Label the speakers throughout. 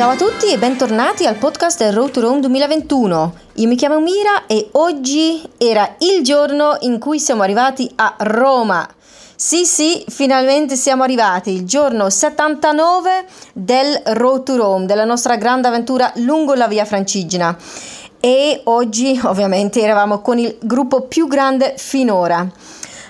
Speaker 1: Ciao a tutti e bentornati al podcast Road to Rome 2021. Io mi chiamo Mira e oggi era il giorno in cui siamo arrivati a Roma. Sì, sì, finalmente siamo arrivati, il giorno 79 del Road to Rome, della nostra grande avventura lungo la via Francigena. E oggi ovviamente eravamo con il gruppo più grande finora.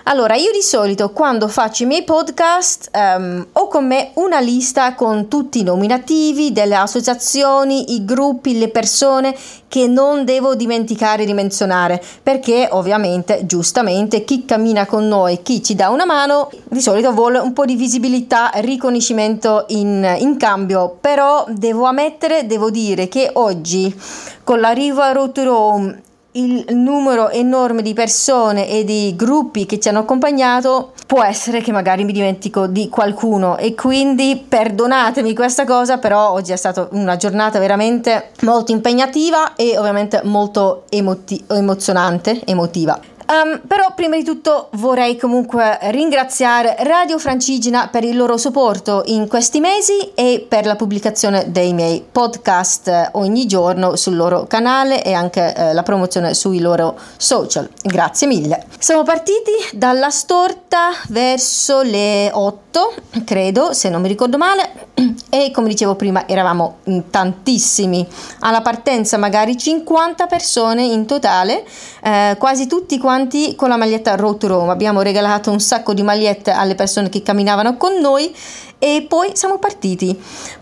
Speaker 1: Allora, io di solito quando faccio i miei podcast um, ho con me una lista con tutti i nominativi delle associazioni, i gruppi, le persone che non devo dimenticare di menzionare, perché ovviamente, giustamente, chi cammina con noi, chi ci dà una mano, di solito vuole un po' di visibilità, riconoscimento in, in cambio, però devo ammettere, devo dire che oggi con l'arrivo a Rome il numero enorme di persone e di gruppi che ci hanno accompagnato, può essere che magari mi dimentico di qualcuno e quindi perdonatemi questa cosa, però oggi è stata una giornata veramente molto impegnativa e ovviamente molto emoti- emozionante, emotiva. Um, però prima di tutto vorrei comunque ringraziare Radio Francigena per il loro supporto in questi mesi e per la pubblicazione dei miei podcast ogni giorno sul loro canale e anche eh, la promozione sui loro social. Grazie mille. Siamo partiti dalla storta verso le 8, credo, se non mi ricordo male, e come dicevo prima eravamo tantissimi. Alla partenza magari 50 persone in totale, eh, quasi tutti quanti con la maglietta Road Rome. Abbiamo regalato un sacco di magliette alle persone che camminavano con noi e poi siamo partiti.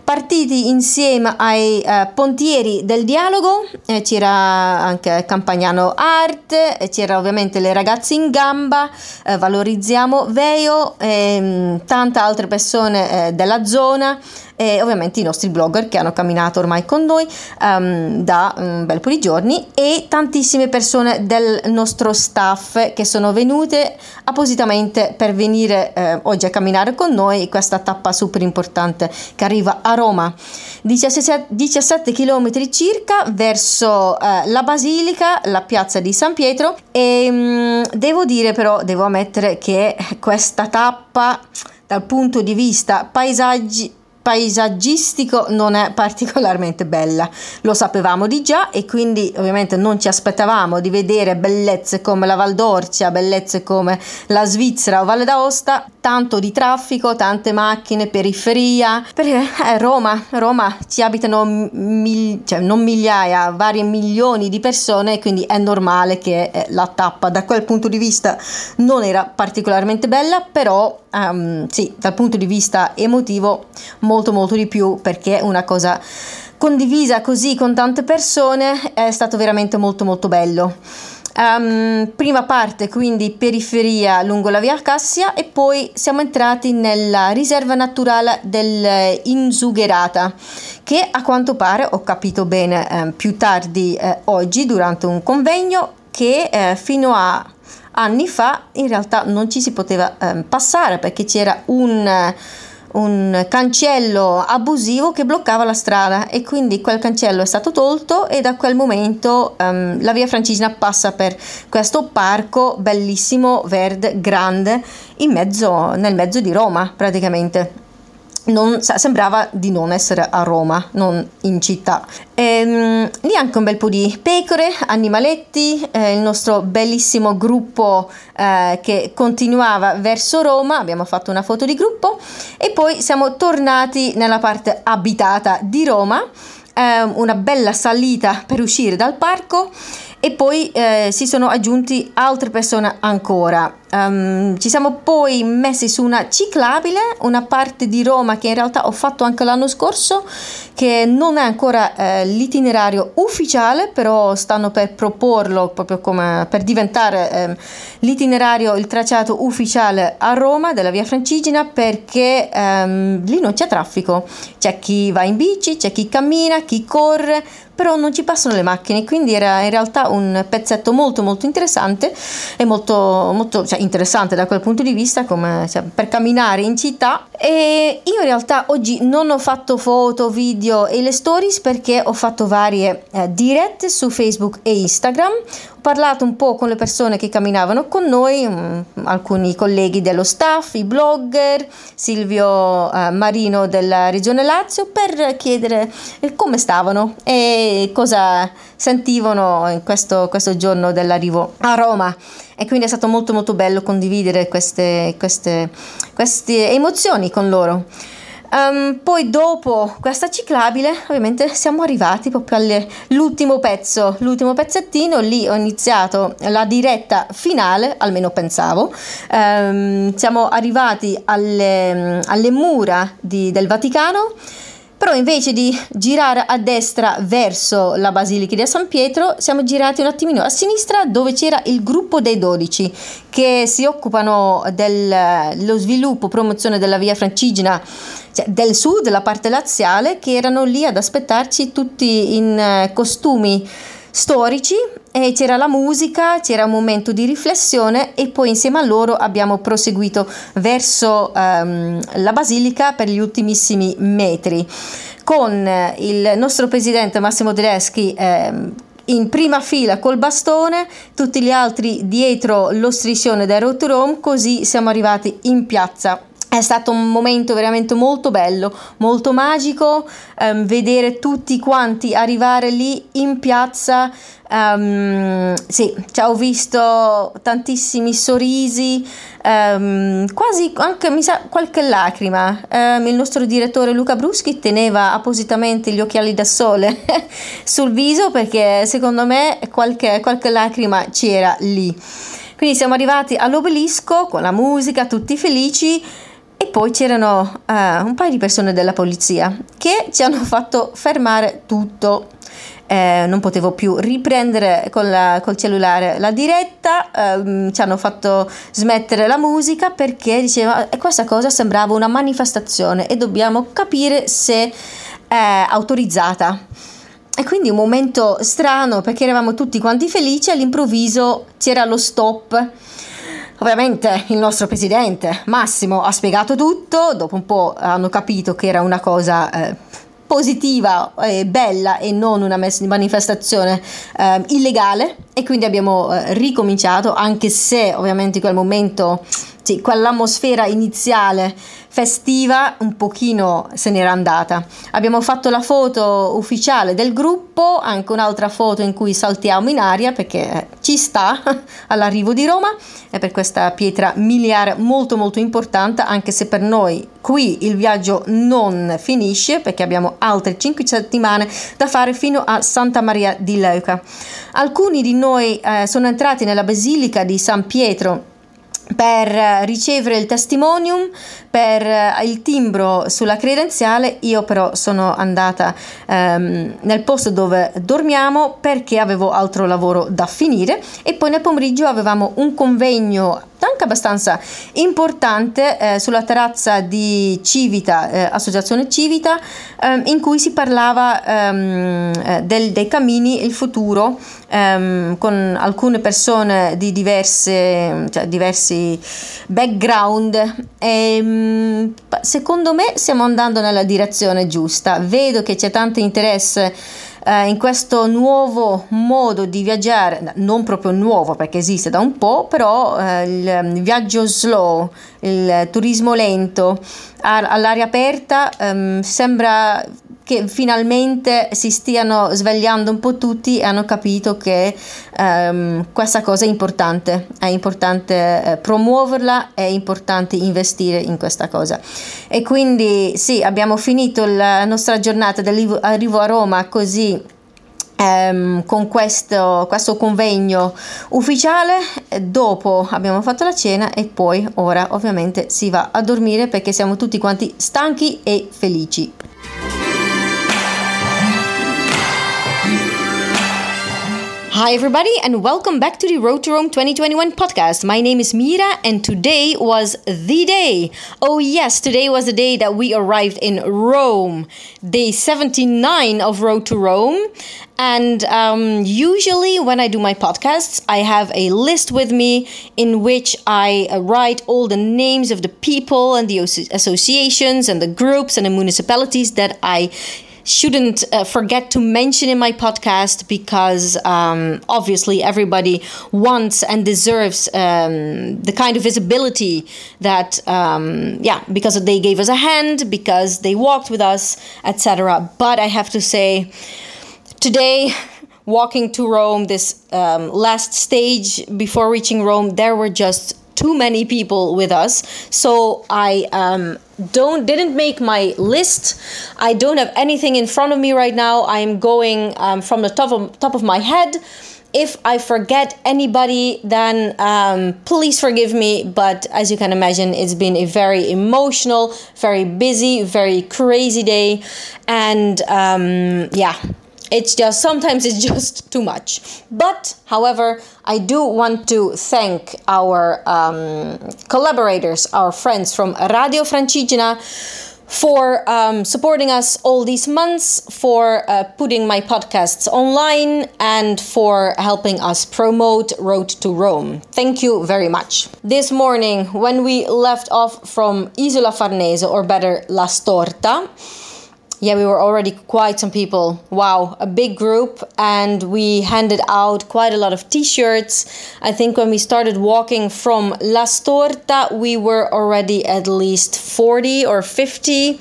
Speaker 1: Partiti insieme ai eh, pontieri del dialogo, eh, c'era anche Campagnano Art, eh, c'era ovviamente le ragazze in gamba, eh, Valorizziamo Veio e mh, tante altre persone eh, della zona e ovviamente i nostri blogger che hanno camminato ormai con noi um, da un bel po' di giorni e tantissime persone del nostro staff che sono venute appositamente per venire eh, oggi a camminare con noi questa tappa super importante che arriva a Roma. 17, 17 km circa verso eh, la Basilica la piazza di San Pietro e mh, mm, devo dire però devo ammettere che questa tappa dal punto di vista paesaggi paesaggistico non è particolarmente bella. Lo sapevamo di già e quindi ovviamente non ci aspettavamo di vedere bellezze come la Val d'Orcia, bellezze come la Svizzera o Valle d'Aosta, tanto di traffico, tante macchine, periferia, perché eh, Roma, Roma ci abitano mil, cioè non migliaia, vari milioni di persone quindi è normale che eh, la tappa da quel punto di vista non era particolarmente bella, però um, sì, dal punto di vista emotivo molto molto di più perché una cosa condivisa così con tante persone è stato veramente molto molto bello. Um, prima parte quindi periferia lungo la via Cassia e poi siamo entrati nella riserva naturale dell'Inzugherata che a quanto pare ho capito bene eh, più tardi eh, oggi durante un convegno che eh, fino a anni fa in realtà non ci si poteva eh, passare perché c'era un, un cancello abusivo che bloccava la strada e quindi quel cancello è stato tolto e da quel momento um, la via Francigena passa per questo parco bellissimo, verde, grande, mezzo, nel mezzo di Roma praticamente non, sembrava di non essere a Roma, non in città. E, ehm, lì anche un bel po' di pecore, animaletti, eh, il nostro bellissimo gruppo eh, che continuava verso Roma, abbiamo fatto una foto di gruppo e poi siamo tornati nella parte abitata di Roma, eh, una bella salita per uscire dal parco e poi eh, si sono aggiunti altre persone ancora. Um, ci siamo poi messi su una ciclabile, una parte di Roma che in realtà ho fatto anche l'anno scorso, che non è ancora eh, l'itinerario ufficiale, però stanno per proporlo proprio come per diventare eh, l'itinerario, il tracciato ufficiale a Roma della via Francigena perché ehm, lì non c'è traffico, c'è chi va in bici, c'è chi cammina, chi corre, però non ci passano le macchine, quindi era in realtà un pezzetto molto molto interessante e molto, molto cioè, interessante da quel punto di vista come cioè, per camminare in città E io in realtà oggi non ho fatto foto, video e le stories perché ho fatto varie eh, dirette su Facebook e Instagram. Ho parlato un po' con le persone che camminavano con noi, um, alcuni colleghi dello staff, i blogger, Silvio eh, Marino della Regione Lazio per chiedere eh, come stavano e cosa sentivano in questo, questo giorno dell'arrivo a Roma e quindi è stato molto molto bello condividere queste, queste, queste emozioni con loro. Um, poi dopo questa ciclabile ovviamente siamo arrivati proprio all'ultimo pezzo, l'ultimo pezzettino, lì ho iniziato la diretta finale, almeno pensavo, um, siamo arrivati alle, alle mura di, del Vaticano però invece di girare a destra verso la Basilica di San Pietro, siamo girati un attimino a sinistra dove c'era il gruppo dei 12 che si occupano dello sviluppo, promozione della via francigena cioè del sud, la parte laziale, che erano lì ad aspettarci tutti in eh, costumi storici e c'era la musica, c'era un momento di riflessione e poi insieme a loro abbiamo proseguito verso um, la basilica per gli ultimissimi metri. Con il nostro presidente Massimo Tedeschi eh, in prima fila col bastone, tutti gli altri dietro lo striscione to Rome, così siamo arrivati in piazza è stato un momento veramente molto bello, molto magico, um, vedere tutti quanti arrivare lì in piazza. Um, sì, ci ho visto tantissimi sorrisi, um, quasi anche mi sa qualche lacrima. il nostro direttore Luca Bruschi teneva appositamente gli occhiali da sole sul viso perché secondo me qualche, qualche lacrima c'era lì. Quindi siamo arrivati all'obelisco con la musica, tutti felici. E poi c'erano uh, un paio di persone della polizia che ci hanno fatto fermare tutto. Eh, non potevo più riprendere la, col cellulare la diretta, ehm, ci hanno fatto smettere la musica perché diceva questa cosa sembrava una manifestazione e dobbiamo capire se è autorizzata. E quindi un momento strano perché eravamo tutti quanti felici, all'improvviso c'era lo stop Ovviamente il nostro presidente Massimo ha spiegato tutto, dopo un po' hanno capito che era una cosa eh, positiva e bella e non una manifestazione eh, illegale e quindi abbiamo eh, ricominciato anche se ovviamente in quel momento sì, quell'atmosfera iniziale festiva un pochino se n'era andata. Abbiamo fatto la foto ufficiale del gruppo, anche un'altra foto in cui saltiamo in aria perché ci sta all'arrivo di Roma e per questa pietra miliare molto molto importante anche se per noi qui il viaggio non finisce perché abbiamo altre 5 settimane da fare fino a Santa Maria di Leuca. Alcuni di noi eh, sono entrati nella Basilica di San Pietro per ricevere il testimonium, per il timbro sulla credenziale, io però sono andata um, nel posto dove dormiamo perché avevo altro lavoro da finire e poi nel pomeriggio avevamo un convegno anche abbastanza importante eh, sulla terrazza di Civita, eh, Associazione Civita, eh, in cui si parlava ehm, del, dei cammini, il futuro, ehm, con alcune persone di diverse, cioè, diversi background. E, ehm, secondo me stiamo andando nella direzione giusta. Vedo che c'è tanto interesse eh, in questo nuovo modo di viaggiare, non proprio nuovo perché esiste da un po', però eh, il viaggio slow, il turismo lento all'aria aperta ehm, sembra che finalmente si stiano svegliando un po' tutti e hanno capito che um, questa cosa è importante, è importante eh, promuoverla, è importante investire in questa cosa. E quindi sì, abbiamo finito la nostra giornata dell'arrivo a Roma così Um, con questo, questo, convegno ufficiale. Dopo abbiamo fatto la cena e poi ora ovviamente si va a dormire perché siamo tutti quanti stanchi e felici. Hi, everybody, and welcome back to the Road to Rome 2021 podcast. My name is Mira, and today was the day. Oh, yes, today was the day that we arrived in Rome, day 79 of Road to Rome. And um, usually, when I do my podcasts, I have a list with me in which I write all the names of the people and the associations and the groups and the municipalities that I shouldn't uh, forget to mention in my podcast because um, obviously everybody wants and deserves um, the kind of visibility that um, yeah because they gave us a hand because they walked with us etc but i have to say today walking to rome this um, last stage before reaching rome there were just too many people with us. So i um, don't didn't make my list. I don't have anything in front of me right now. I'm going um, from the top of top of my head. If I forget anybody, then um, please forgive me. But as you can imagine, it's been a very emotional, very busy, very crazy day. And um, yeah, it's just sometimes it's just too much but however i do want to thank our um, collaborators our friends from radio francigena for um, supporting us all these months, for uh, putting my podcasts online, and for helping us promote Road to Rome. Thank you very much. This morning, when we left off from Isola Farnese, or better, La Storta, yeah, we were already quite some people. Wow, a big group, and we handed out quite a lot of t shirts. I think when we started walking from La Storta, we were already at least 40 or 50.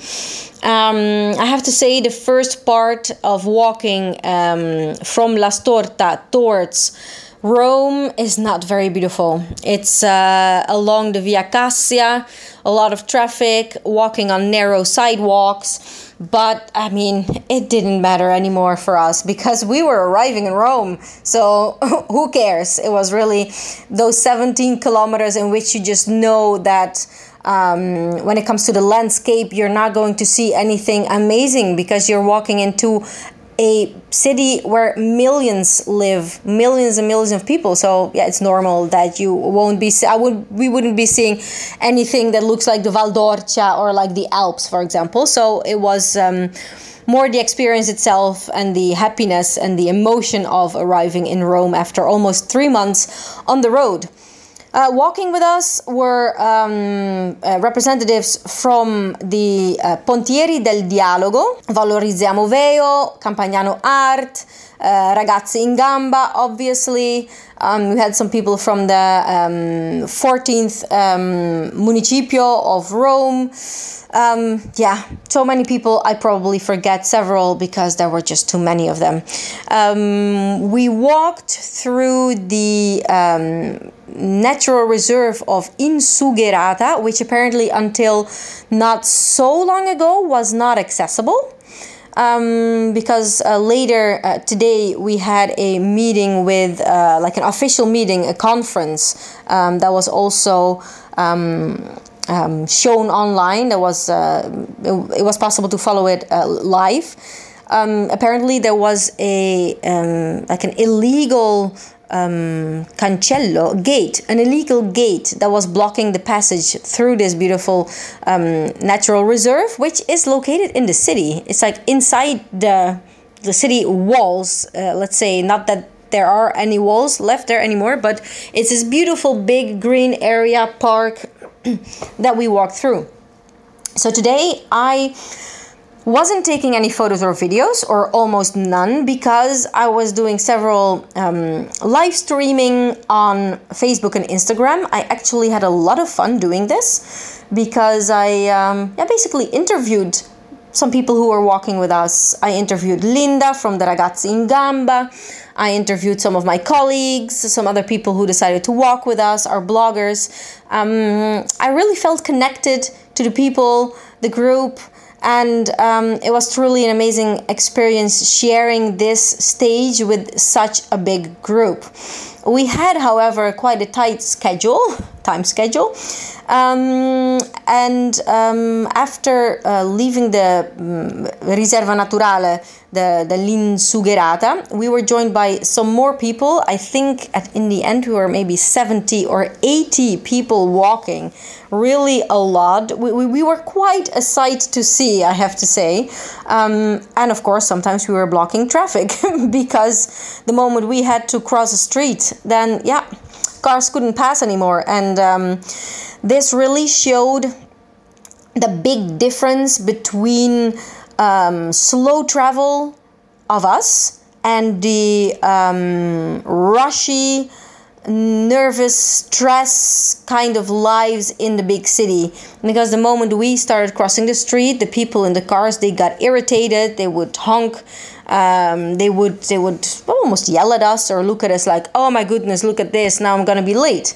Speaker 1: Um, I have to say, the first part of walking um, from La Storta towards Rome is not very beautiful. It's uh, along the Via Cassia, a lot of traffic, walking on narrow sidewalks but I mean, it didn't matter anymore for us because we were arriving in Rome. So who cares? It was really those 17 kilometers in which you just know that. Um, when it comes to the landscape, you're not going to see anything amazing because you're walking into a city where millions live, millions and millions of people. So yeah, it's normal that you won't be. I would. We wouldn't be seeing anything that looks like the Val d'Orcia or like the Alps, for example. So it was. Um, more the experience itself and the happiness and the emotion of arriving in Rome after almost three months on the road. Uh, walking with us were um, uh, representatives from the uh, Pontieri del Dialogo, Valorizziamo Veio, Campagnano Art, uh, Ragazzi in Gamba, obviously. Um, we had some people from the um, 14th um, Municipio of Rome. Um, yeah, so many people. I probably forget several because there were just too many of them. Um, we walked through the natural reserve of Insugherata, which apparently until not so long ago was not accessible. Um, because uh, later uh, today we had a meeting with uh, like an official meeting, a conference um, that was also um, um shown online. That was uh, it, it, was possible to follow it uh, live. Um, apparently, there was a um, like an illegal um, cancello gate, an illegal gate that was blocking the passage through this beautiful um, natural reserve, which is located in the city. It's like inside the the city walls. Uh, let's say not that there are any walls left there anymore, but it's this beautiful big green area park that we walk through. So today I wasn't taking any photos or videos or almost none because I was doing several um, live streaming on Facebook and Instagram. I actually had a lot of fun doing this because I um, yeah, basically interviewed some people who were walking with us. I interviewed Linda from the Ragazzi in Gamba. I interviewed some of my colleagues, some other people who decided to walk with us, our bloggers. Um, I really felt connected to the people, the group and um, it was truly an amazing experience sharing this stage with such a big group. we had, however, quite a tight schedule, time schedule. Um, and um, after uh, leaving the um, Riserva Naturale, the, the l'Insugherata, we were joined by some more people. I think at, in the end we were maybe 70 or 80 people walking. Really a lot. We, we, we were quite a sight to see, I have to say. Um, and of course, sometimes we were blocking traffic because the moment we had to cross a street, then yeah, cars couldn't pass anymore. And um, this really showed the big difference between um, slow travel of us and the um, rushy, nervous, stress kind of lives in the big city. Because the moment we started crossing the street, the people in the cars they got irritated. They would honk. Um, they would they would almost yell at us or look at us like, "Oh my goodness, look at this! Now I'm gonna be late."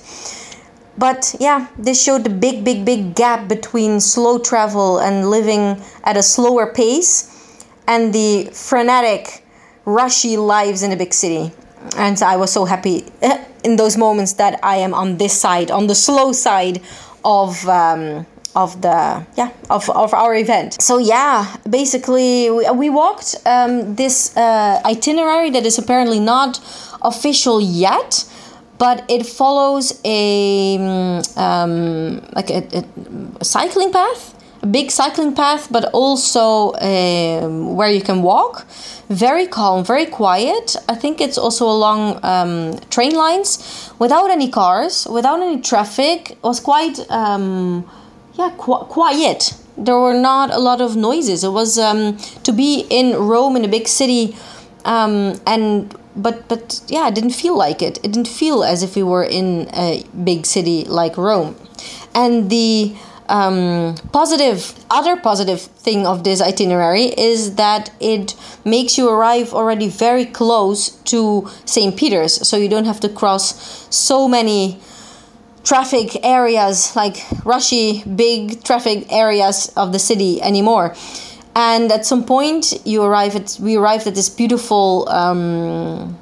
Speaker 1: But yeah, this showed the big, big, big gap between slow travel and living at a slower pace and the frenetic, rushy lives in a big city. And I was so happy in those moments that I am on this side, on the slow side of. Um, of the yeah of, of our event so yeah basically we, we walked um, this uh, itinerary that is apparently not official yet but it follows a mm, um, like a, a, cycling path a big cycling path but also um, where you can walk. Very calm very quiet. I think it's also along um, train lines. Without any cars without any traffic it was quite um, yeah qu- quiet. There were not a lot of noises. It was um, to be in rome in a big city um, and but but yeah, it didn't feel like it. It didn't feel as if we were in a big city like Rome. And the um, positive, other positive thing of this itinerary is that it makes you arrive already very close to St. Peter's, so you don't have to cross so many traffic areas like rushy big traffic areas of the city anymore and at some point you arrive at we arrived at this beautiful um,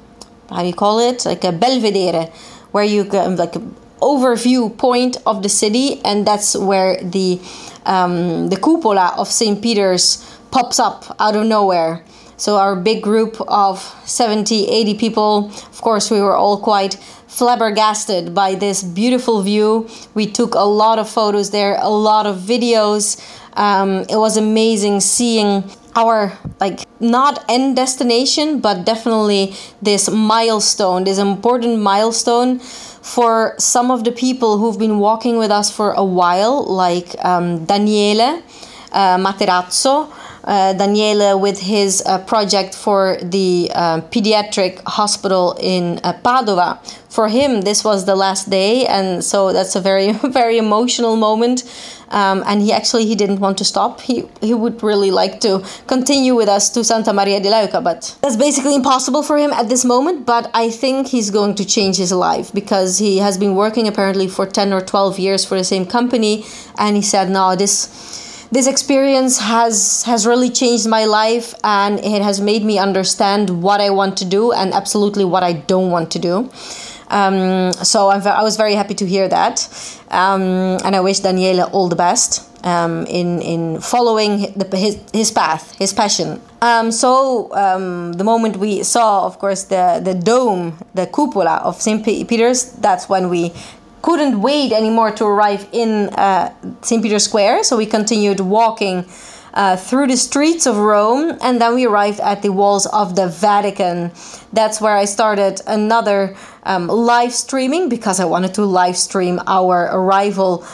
Speaker 1: how do you call it? Like a belvedere where you can like an overview point of the city and that's where the um, the cupola of st peter's pops up out of nowhere. So our big group of 70 80 people of course we were all quite flabbergasted by this beautiful view. We took a lot of photos there a lot of videos um, it was amazing seeing our like not end destination but definitely this milestone this important milestone for some of the people who've been walking with us for a while like um, daniele uh, materazzo uh, Daniele with his uh, project for the uh, pediatric hospital in uh, Padova. For him, this was the last day, and so that's a very, very emotional moment. Um, and he actually he didn't want to stop. He he would really like to continue with us to Santa Maria di Leuca, but that's basically impossible for him at this moment. But I think he's going to change his life because he has been working apparently for ten or twelve years for the same company, and he said, "No, this." this experience has has really changed my life and it has made me understand what I want to do and absolutely what I don't want to do. Um, so I'm, I was very happy to hear that, um, and I wish Daniele all the best um, in in following the, his his path, his passion. Um, so um, the moment we saw, of course, the the dome, the cupola of St. Peter's, that's when we couldn't wait anymore to arrive in uh, St. Peter's Square, so we continued walking uh, through the streets of Rome, and then we arrived at the walls of the Vatican. That's where I started another um, live streaming because I wanted to live stream our arrival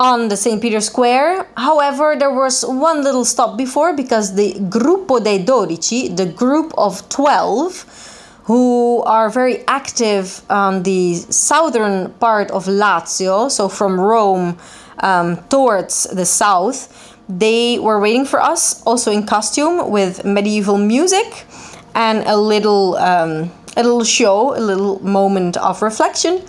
Speaker 1: on the St. Peter's Square. However, there was one little stop before because the Gruppo dei Dodici, the group of 12, who are very active on the southern part of Lazio, so from Rome um, towards the south. They were waiting for us, also in costume with medieval music and a little um, a little show, a little moment of reflection.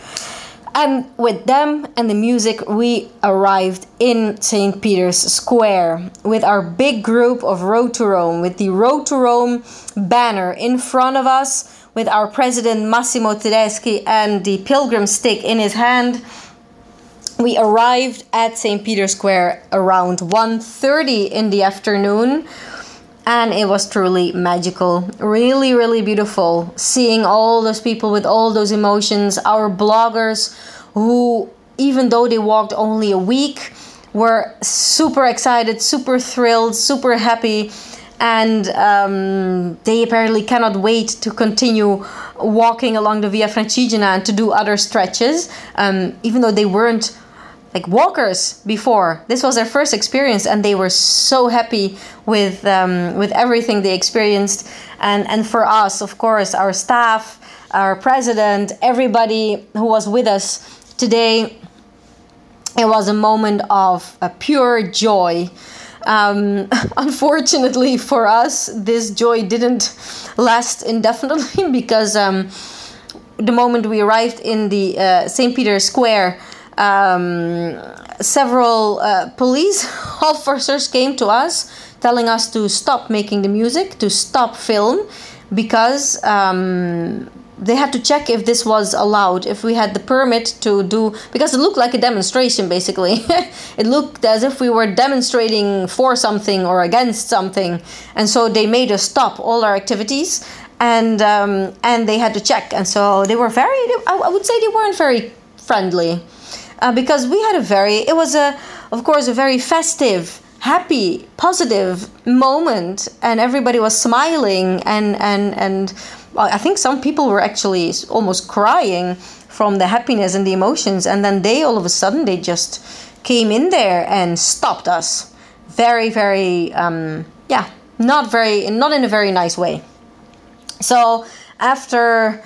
Speaker 1: And with them and the music, we arrived in St. Peter's Square with our big group of Road to Rome, with the Road to Rome banner in front of us with our president Massimo Tedeschi and the pilgrim stick in his hand. We arrived at St. Peter's Square around 1:30 in the afternoon and it was truly magical. Really really beautiful seeing all those people with all those emotions, our bloggers who even though they walked only a week were super excited, super thrilled, super happy and um, they apparently cannot wait to continue walking along the Via Francigena and to do other stretches, um, even though they weren't like walkers before. This was their first experience, and they were so happy with um, with everything they experienced. And and for us, of course, our staff, our president, everybody who was with us today, it was a moment of a pure joy. Um, unfortunately for us, this joy didn't last indefinitely because um, the moment we arrived in the uh, St. Peter's Square, um, several uh, police officers came to us telling us to stop making the music, to stop film, because um, they had to check if this was allowed, if we had the permit to do, because it looked like a demonstration basically. it looked as if we were demonstrating for something or against something, and so they made us stop all our activities. And um, and they had to check, and so they were very. I would say they weren't very friendly, uh, because we had a very. It was a, of course, a very festive happy positive moment and everybody was smiling and and and I think some people were actually almost crying from the happiness and the emotions, and then they all of a sudden they just came in there and stopped us. Very, very, um, yeah, not very, not in a very nice way. So after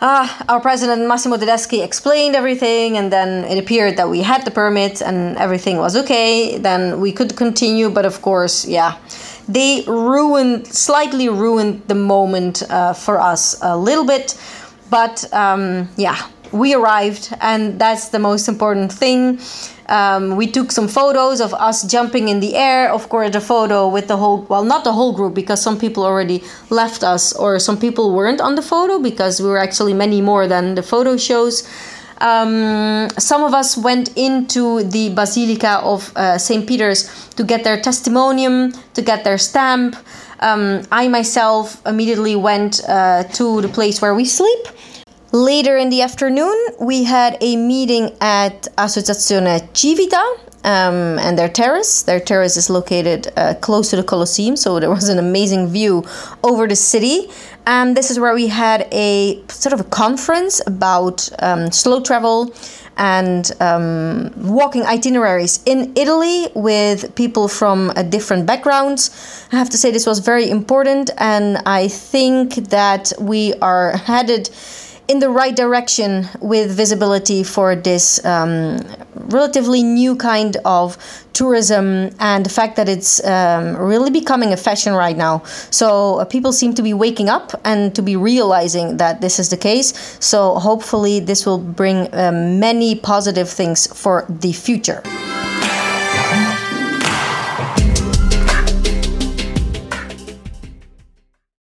Speaker 1: uh, our president Massimo Tedeschi explained everything, and then it appeared that we had the permit and everything was okay. Then we could continue, but of course, yeah, they ruined, slightly ruined the moment uh, for us a little bit. But um, yeah, we arrived, and that's the most important thing. Um, we took some photos of us jumping in the air. Of course, the photo with the whole, well, not the whole group because some people already left us, or some people weren't on the photo because we were actually many more than the photo shows. Um, some of us went into the Basilica of uh, St. Peter's to get their testimonium, to get their stamp. Um, I myself immediately went uh, to the place where we sleep. Later in the afternoon, we had a meeting at Associazione Civita um, and their terrace. Their terrace is located uh, close to the Colosseum, so there was an amazing view over the city. And this is where we had a sort of a conference about um, slow travel and um, walking itineraries in Italy with people from uh, different backgrounds. I have to say this was very important, and I think that we are headed in the right direction with visibility for this um, relatively new kind of tourism and the fact that it's um, really becoming a fashion right now. So uh, people seem to be waking up and to be realizing that this is the case. So hopefully, this will bring um, many positive things for the future.